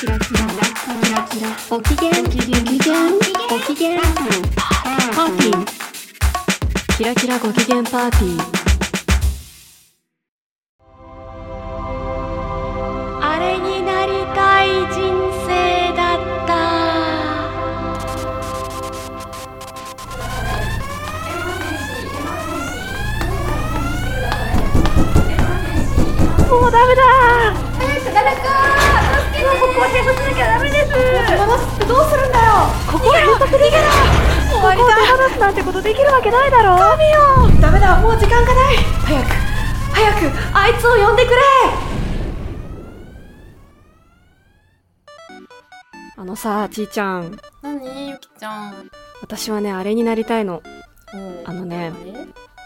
キラキラキラキラご機嫌ご機嫌ご機嫌パーティー。キラキラご機嫌パーティー。あれになりたい人生だった。もうダメだ。なんてことできるわけないだろ神よ。ダメだ。もう時間がない。早く早くあいつを呼んでくれ。あのさちーちゃん。何？ゆきちゃん。私はねあれになりたいの。あのね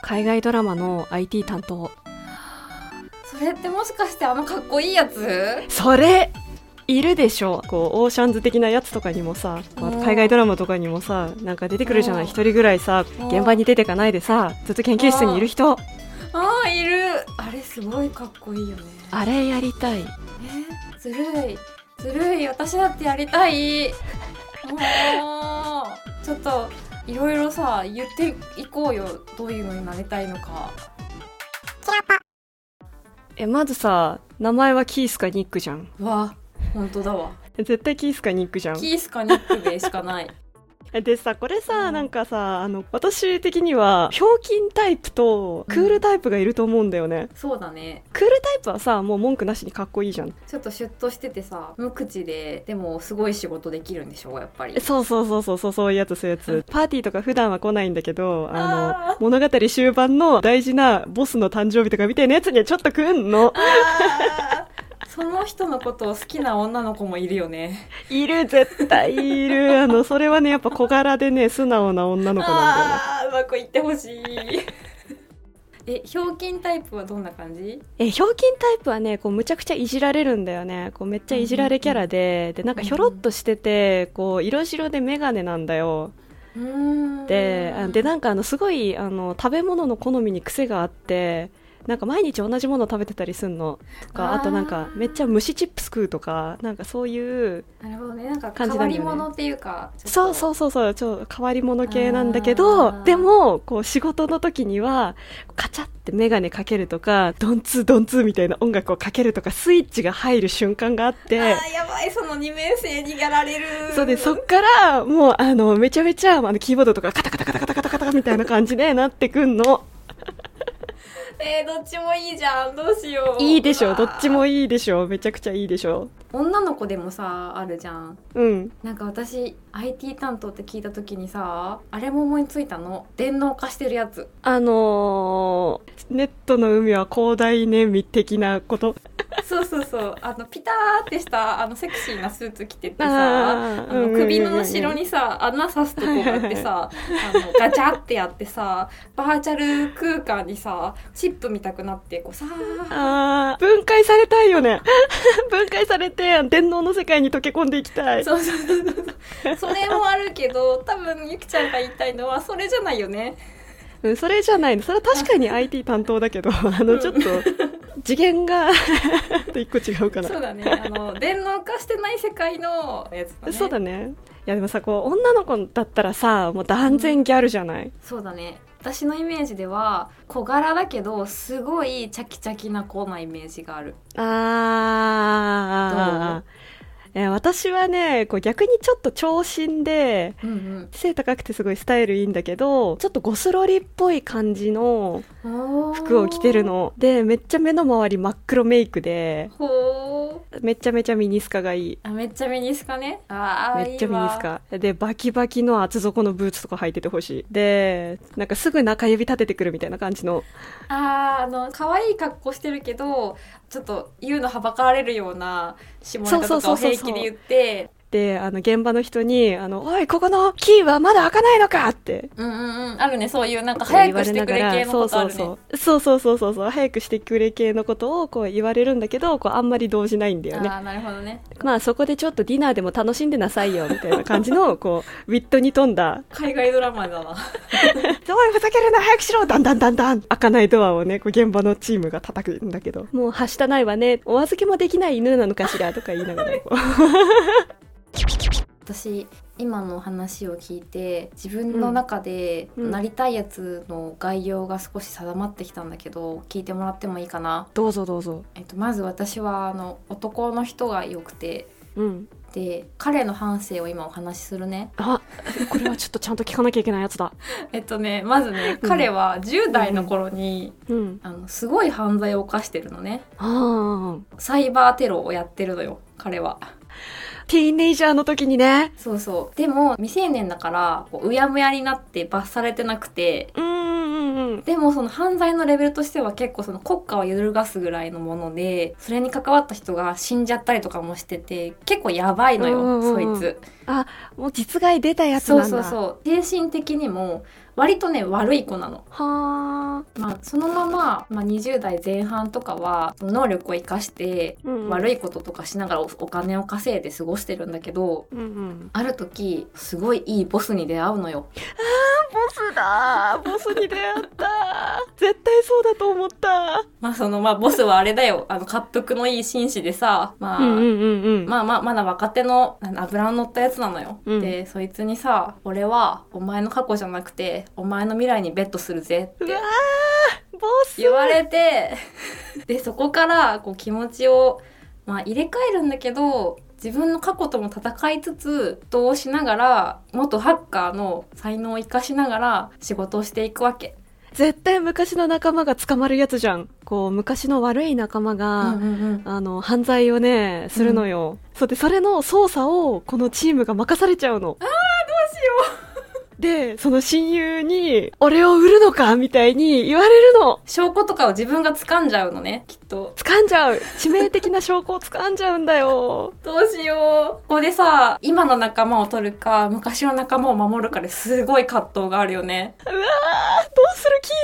海外ドラマの IT 担当。それってもしかしてあのかっこいいやつ？それいるでしょこうオーシャンズ的なやつとかにもさ、海外ドラマとかにもさなんか出てくるじゃなうん。い一人ぐらいさうん。現場に出てかないでさずっと研究室にいる人。ああいる。あれすごいかっこいいよね。あれやりたい。えずるい。ずるい。私だってやりたい。もう。ちょっといろいろさ言っていこうよ。どういうのになりたいのか。えまずさ名前はキースかニックじゃん。うわ本当だわ。絶対キースかニックじゃん。キースかニックでしかない。でさこれさ、うん。なんかさあの私的にはひょうきんタイプとクールタイプがいると思うんだよね、そうだね。クールタイプはさもう文句なしにかっこいいじゃん。ちょっとシュッとしててさ無口ででもすごい仕事できるんでしょやっぱり。そうそうそうそうそうそういうやつそういうやつパーティーとか普段は来ないんだけどああの物語終盤の大事なボスの誕生日とかみたいなやつにはちょっと来んのその人のことを好きな女の子もいるよね。いる絶対いる。あのそれはねやっぱ小柄でね素直な女の子なんだよね。あーうまくいってほしい。えひょうきんタイプはどんな感じ？えひょうきんタイプはねこうむちゃくちゃいじられるんだよね。こうめっちゃいじられキャラで、でなんかひょろっとしててこう色白で眼鏡なんだよ。うーん。であでなんかあのすごいあの食べ物の好みに癖があってなんか毎日同じもの食べてたりすんのとかあとなんかめっちゃ蒸しチップス食うとかなんかそういうなるほどね。なんか感変わり者っていうかそううそうそうそうちょっと変わり者系なんだけあどー。でもこう仕事の時にはカチャって眼鏡かけるとかドンツードンツーみたいな音楽をかけるとかスイッチが入る瞬間があってあーやばいその二面性にやられる。そうでそっからもうあのめちゃめちゃあのキーボードとかカタカタカタカタカタカタみたいな感じでなってくんのえー、どっちもいいじゃん。どうしよう。いいでしょどっちもいいでしょめちゃくちゃいいでしょ女の子でもさあるじゃん。うん。なんか私 IT 担当って聞いた時にさあれも思いついたの？電脳化してるやつ。あのー、ネットの海は広大ねみ的なこと？そうそうそう。あのピターってしたあのセクシーなスーツ着ててさあの首の後ろにさ穴刺すとこがあってさあのガチャってやってさバーチャル空間にさチップ見たくなってこうさあー分解されたいよね。分解されて電脳の世界に溶け込んでいきたい。そうそうそうそう。それもあるけど多分ゆきちゃんが言いたいのはそれじゃないよね。うんそれじゃない。のそれは確かに IT 担当だけどあのちょっと次元が 一個違うかな。そうだね。あの電脳化してない世界のやつだね。そうだね。いやでもさこう女の子だったらさもう断然ギャルじゃない、そうだね。私のイメージでは小柄だけどすごいチャキチャキな子なイメージがある。あーいや私はねこう逆にちょっと長身でうん背高くてすごいスタイルいいんだけどちょっとゴスロリっぽい感じのうん服を着てるの。でめっちゃ目の周り真っ黒メイクでめちゃめちゃミニスカがいい。あめっちゃミニスカね。あーめっちゃミニスカ。でバキバキの厚底のブーツとか履いててほしい。でなんかすぐ中指立ててくるみたいな感じの。あーあの可愛い格好してるけどちょっと言うのはばかられるような下ネタとかを平気で言って、あの、現場の人に、あの、おい、ここのキーはまだ開かないのか！って。うんうんうん。あるね。そういうなんか早くしてくれ系のことあるね。そうそうそう。そうそうそうそう早くしてくれ系のことをこう言われるんだけどこうあんまり動じないんだよね。ああなるほどね。まあそこでちょっとディナーでも楽しんでなさいよみたいな感じのこうウィットに富んだ。海外ドラマだな 「おいふざけるな！早くしろ！だんだんだんだん」開かないドアをねこう現場のチームが叩くんだけど。もうはしたないわねお預けもできない犬なのかしら？とか言いながら私今の話を聞いて自分の中でうん。なりたいやつの概要が少し定まってきたんだけど聞いてもらってもいいかな、どうぞどうぞ。えっと、まず私はあの男の人が良くてうん。で彼の半生を今お話しするね。あこれはちょっとちゃんと聞かなきゃいけないやつだ。えっとねまずねうん。彼は10代の頃に、うん。あのすごい犯罪を犯してるのね。ああサイバーテロをやってるのよ彼はティーンネイジャーの時にね。そうそう。でも未成年だからこううやむやになって罰されてなくて。でもその犯罪のレベルとしては結構その国家を揺るがすぐらいのものでそれに関わった人が死んじゃったりとかもしてて結構やばいのよ、うんうんうんそいつ。もう実害出たやつそうなんだ。そうそう。精神的にも割とね悪い子なの、はあ、まあ、そのまま、まあ、20代前半とかはその能力を生かして悪いこととかしながらおお金を稼いで過ごしてるんだけどうんうん、ある時すごいいいボスに出会うのよ。ボスだ。ボスに出会った。絶対そうだと思った。まあそのまあボスはあれだよ。あの滑腹のいい紳士でさまあ、うんうんうんうん。まあまあまだ若手のあの油の乗ったやつなのよ、うん。でそいつにさ「俺はお前の過去じゃなくてお前の未来にベットするぜ」ってうわーボス。言われてでそこからこう気持ちを、まあ、入れ替えるんだけど自分の過去とも戦いつつどうしながら元ハッカーの才能を生かしながら仕事をしていくわけ。絶対昔の仲間が捕まるやつじゃん。こう昔の悪い仲間が、うんうんうん。あの犯罪をねするのよ、そうでそれの捜査をこのチームが任されちゃうの。ああどうしようでその親友に「俺を売るのか?」みたいに言われるの証拠とかを自分が掴んじゃうのねきっと。掴んじゃう致命的な証拠を掴んじゃうんだよどうしよう。ここでさ、今の仲間を取るか、昔の仲間を守るかですごい葛藤があるよね。うわーどうする？キー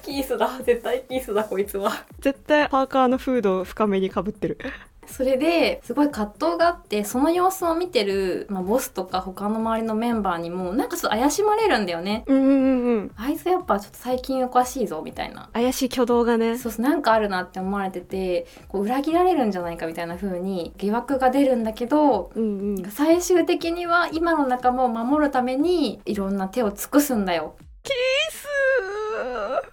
スキースだ。絶対キースだ、こいつは。絶対パーカーのフードを深めにかぶってるそれですごい葛藤があって、その様子を見てる、まあ、ボスとか他の周りのメンバーにも、なんかちょっと怪しまれるんだよね。うんうんうんうんあいつやっぱちょっと最近おかしいぞ、みたいな。怪しい挙動がねそうそう、なんかあるなって思われてて、こう裏切られるんじゃないかみたいな風に疑惑が出るんだけど、うんうん最終的には今の仲間を守るためにいろんな手を尽くすんだよ。キース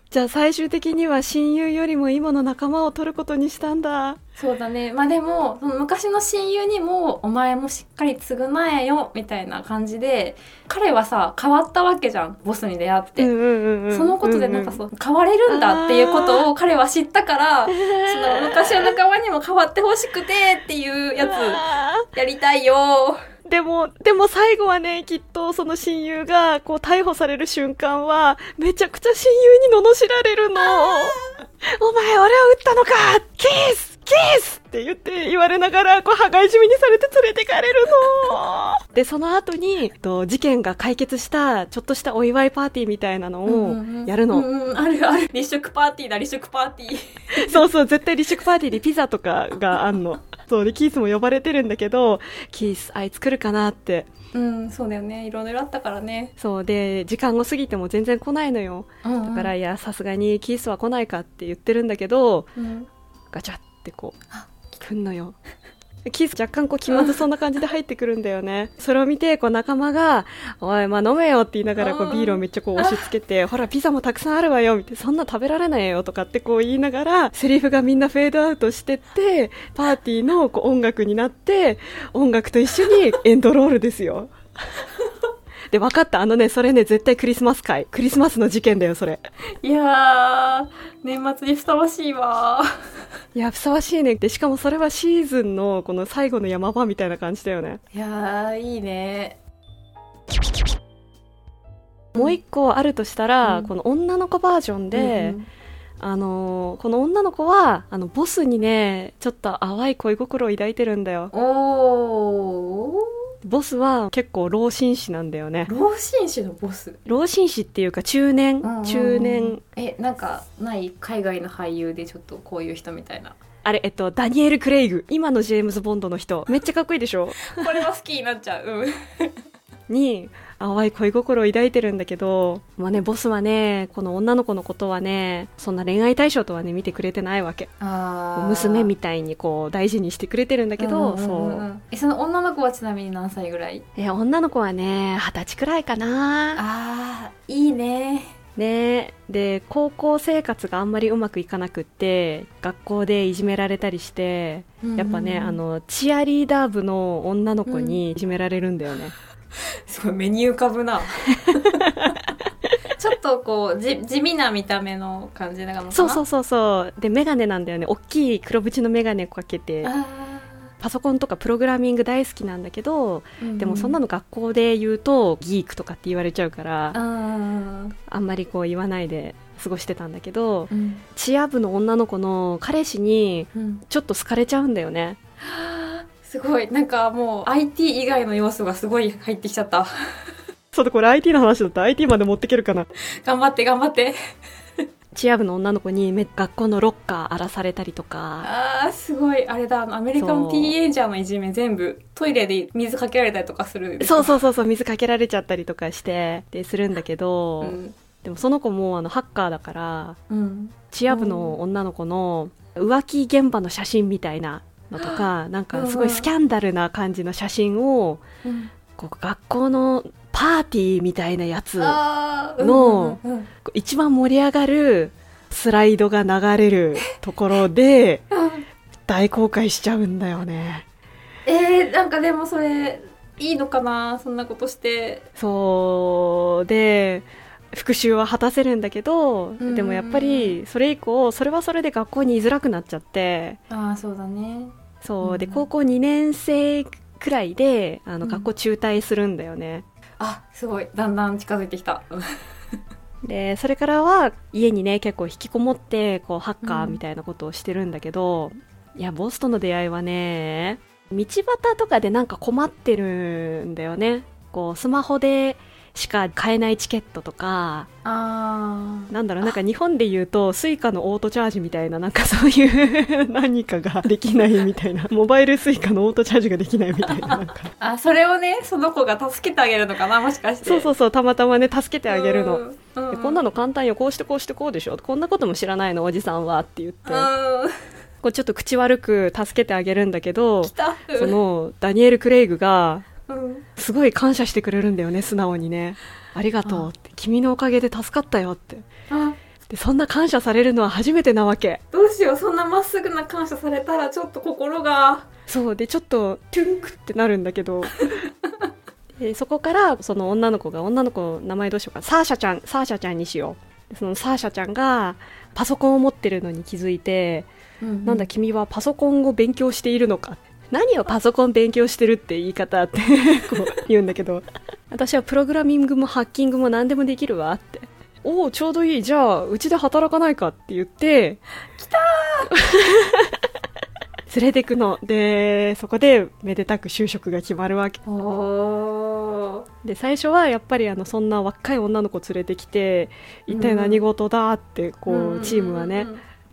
じゃあ最終的には親友よりも今の仲間を取ることにしたんだそうだね。まあでも、その昔の親友にも、お前もしっかり償えよ、みたいな感じで、彼はさ、変わったわけじゃん。ボスに出会って。うんうんうんうんそのことでなんかそう、変われるんだっていうことを彼は知ったから、その昔の仲間にも変わってほしくてっていうやあつ、やりたいよ。ーでも、でも最後はね、きっとその親友がこう逮捕される瞬間は、めちゃくちゃ親友に罵られるの。お前俺を撃ったのかキースキースって言って言われながら、こう、羽交い締めにされて連れてかれるの。で、その後に、えっと事件が解決した、ちょっとしたお祝いパーティーみたいなのをやるの。うんうん、あるある。立食パーティーだ、立食パーティー。そうそう、絶対立食パーティーでピザとかがあんの。そうで、キースも呼ばれてるんだけど、キース、あいつ来るかなって。うん、そうだよね。いろいろあったからね。そうで、時間を過ぎても全然来ないのよ。うんうんだから、いや、さすがにキースは来ないかって言ってるんだけど、うんガチャってこうあ、来んのよ。キース若干こう気まずそうな感じで入ってくるんだよね。それを見て、こう仲間が、おい、まあ飲めよって言いながら、こううんビールをめっちゃこう押し付けて、ほら、ピザもたくさんあるわよ、みたいな、そんな食べられないよとかってこう言いながら、セリフがみんなフェードアウトしてって、パーティーのこう音楽になって、音楽と一緒にエンドロールですよ。で、分かった。あのね、それね、絶対クリスマス会。クリスマスの事件だよ、それ。いやー、年末にふさわしいわ。いや、ふさわしいね。で、しかもそれはシーズンのこの最後の山場みたいな感じだよね。いやー、いいね。もう一個あるとしたら、うんこの女の子バージョンで、うんあのーこの女の子はあのボスにねちょっと淡い恋心を抱いてるんだよおーボスは結構老紳士なんだよね。老紳士のボス？老紳士っていうか中年、うんうんうん。中年。えなんかない海外の俳優でちょっとこういう人みたいな。あれえっとダニエル・クレイグ。今のジェームズ・ボンドの人。めっちゃかっこいいでしょ？これは好きになっちゃう。うんに淡い恋心を抱いてるんだけどまあねボスはねこの女の子のことはねそんな恋愛対象とはね見てくれてないわけ。あ娘みたいにこう大事にしてくれてるんだけど、んんんそう。えその女の子はちなみに何歳ぐらい？え女の子はね二十歳くらいかな。あーいいね。ね。で高校生活があんまりうまくいかなくって学校でいじめられたりしてやっぱね、うん。うんうんあのチアリーダー部の女の子にいじめられるんだよね、すごい目に浮かぶな。ちょっとこうじ地味な見た目の感じなのかな？そうそうそうそう。でメガネなんだよね。大きい黒縁のメガネかけて。あパソコンとかプログラミング大好きなんだけど、ーでもそんなの学校で言うとギークとかって言われちゃうから、うんあんまりこう言わないで過ごしてたんだけどうん。チア部の女の子の彼氏にうん。ちょっと好かれちゃうんだよね すごい。なんかもう IT 以外の要素がすごい入ってきちゃった。そうだこれ IT の話だった？IT まで持ってけるかな？頑張って頑張って。チア部の女の子にめ学校のロッカー荒らされたりとか。あーすごい。あれだ。アメリカのティーエンジャーのいじめ全部トイレで水かけられたりとかする。そうそうそうそう水かけられちゃったりとかしてでするんだけど、うん。でもその子もあのハッカーだからうん。チア部の女の子の浮気現場の写真みたいなのとかなんかすごいスキャンダルな感じの写真をうん。こう学校のパーティーみたいなやつの一番盛り上がるスライドが流れるところで 大公開しちゃうんだよね。えー、なんかでもそれいいのかなそんなことして。そう。で復讐は果たせるんだけどん。でもやっぱりそれ以降それはそれで学校に居づらくなっちゃって。ああそうだね。そう。でうん。高校2年生くらいであのうん。学校中退するんだよね、あすごい。だんだん近づいてきた。でそれからは家にね結構引きこもってこうハッカーみたいなことをしてるんだけど、いやボスとの出会いはね道端とかでなんか困ってるんだよね。こうスマホでしか買えないチケットとかあなんだろうなんか日本で言うと Suica のオートチャージみたいななんかそういう 何かができないみたいな。モバイル Suica のオートチャージができないみたいな なんか。あそれをねその子が助けてあげるのかなもしかして。そうそうそうたまたまね助けてあげるの、うん。こんなの簡単よ。こうしてこうしてこうでしょ。こんなことも知らないのおじさんはって言って、うん。こうちょっと口悪く助けてあげるんだけどそのダニエル・クレイグがうんすごい感謝してくれるんだよね素直にね。ありがとう。って君のおかげで助かったよって。あ。でそんな感謝されるのは初めてなわけ。どうしようそんなまっすぐな感謝されたらちょっと心が。そう。でちょっとトゥンクってなるんだけど。でそこからその女の子が女の子の名前どうしようか。サーシャちゃん。サーシャちゃんにしよう。でそのサーシャちゃんがパソコンを持ってるのに気づいて、なんだ君はパソコンを勉強しているのか何をパソコン勉強してるって言い方って こう言うんだけど。私はプログラミングもハッキングも何でもできるわって。おおちょうどいい。じゃあうちで働かないかって言って。来た 連れてくの。でそこでめでたく就職が決まるわけ。で最初はやっぱりあのそんな若い女の子連れてきて一体何事だってこうチームはね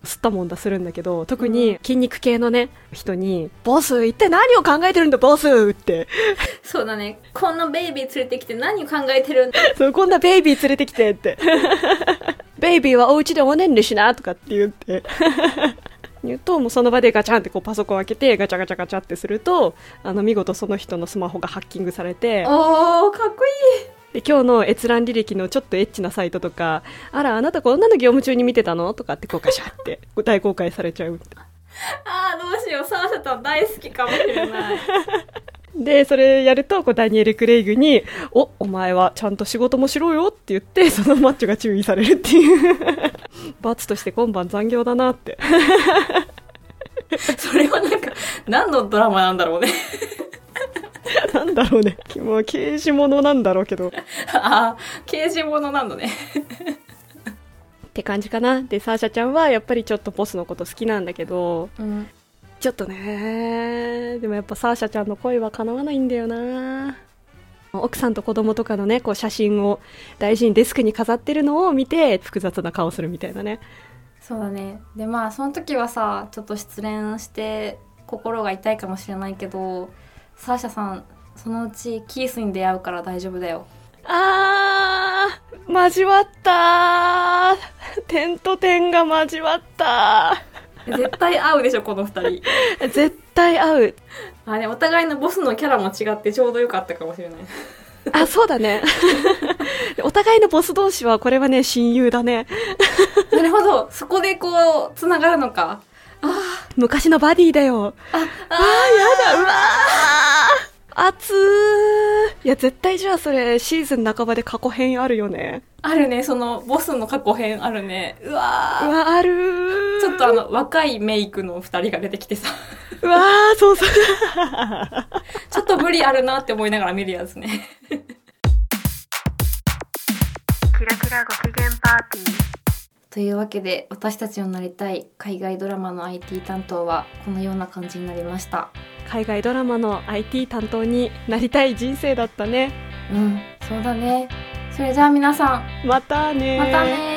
吸ったもんだするんだけど特に筋肉系のね人に「ボス一体何を考えてるんだボス!」って。そうだね。こんなベイビー連れてきて何を考えてるんだ「そうこんなベイビー連れてきて」って 「ベイビーはお家でおねんねしな」とかって言って。言うともうその場でガチャンってこうパソコン開けてガチャガチャガチャってするとあの見事その人のスマホがハッキングされて。おーかっこいいで今日の閲覧履歴のちょっとエッチなサイトとかあらあなたこんなの業務中に見てたのとかってこうガシャって大公開されちゃうあーどうしようサーシャ大好きかもしれない。でそれやるとこうダニエル・クレイグに「おお前はちゃんと仕事もしろよ」って言ってそのマッチョが注意されるっていう。罰として今晩残業だなって。それはなんか何のドラマなんだろうね なんだろうね。もう刑事物なんだろうけど。ああ刑事物なのね。って感じかな。で、サーシャちゃんはやっぱりちょっとボスのこと好きなんだけど、うん。ちょっとね、でもやっぱサーシャちゃんの恋は叶わないんだよな。奥さんと子供とかのね、こう写真を大事にデスクに飾ってるのを見て複雑な顔するみたいなね。そうだね。でまあその時はさちょっと失恋して心が痛いかもしれないけどサーシャさんそのうちキースに出会うから大丈夫だよあー、交わったー。点と点が交わった絶対合うでしょこの二人ー。絶対合う。あれお互いのボスのキャラも違ってちょうどよかったかもしれないあ、そうだね。お互いのボス同士はこれはね、親友だね。なるほどそこでこうつながるのか昔のバディだよ。ああー、やだ、うわー。熱ー。いや、絶対じゃあそれ、シーズン半ばで過去編あるよね。あるねそのボスの過去編あるねうわーうわ、あるー。ちょっとあの若いメイクの二人が出てきてさうわー、そうそう。ちょっと無理あるなって思いながら見るやつねキラキラご機嫌パーティー。というわけで私たちのなりたい海外ドラマの IT 担当はこのような感じになりました海外ドラマの IT 担当になりたい人生だったね。うんそうだね。それじゃあ皆さん。またねー。またね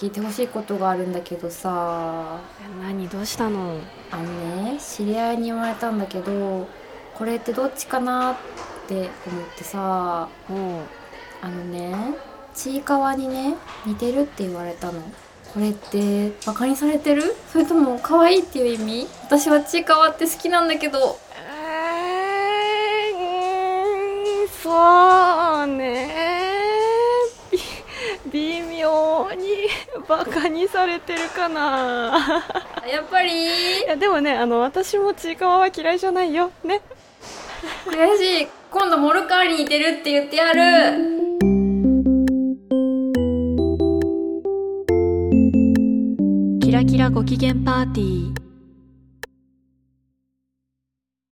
聞いてほしいことがあるんだけどさ。う。何、どうしたの？あのね知り合いに言われたんだけどこれってどっちかなって思ってさ。おう。あのねちいかわにね似てるって言われたの。これってバカにされてる？それとも可愛いっていう意味？私はちいかわって好きなんだけど。えー、そうね。び微妙にバカにされてるかな。やっぱり？いやでもねあの私もちいかわは嫌いじゃないよ。ね。悔しい。今度モルカーに似てるって言ってやる。キラキラご機嫌パーティー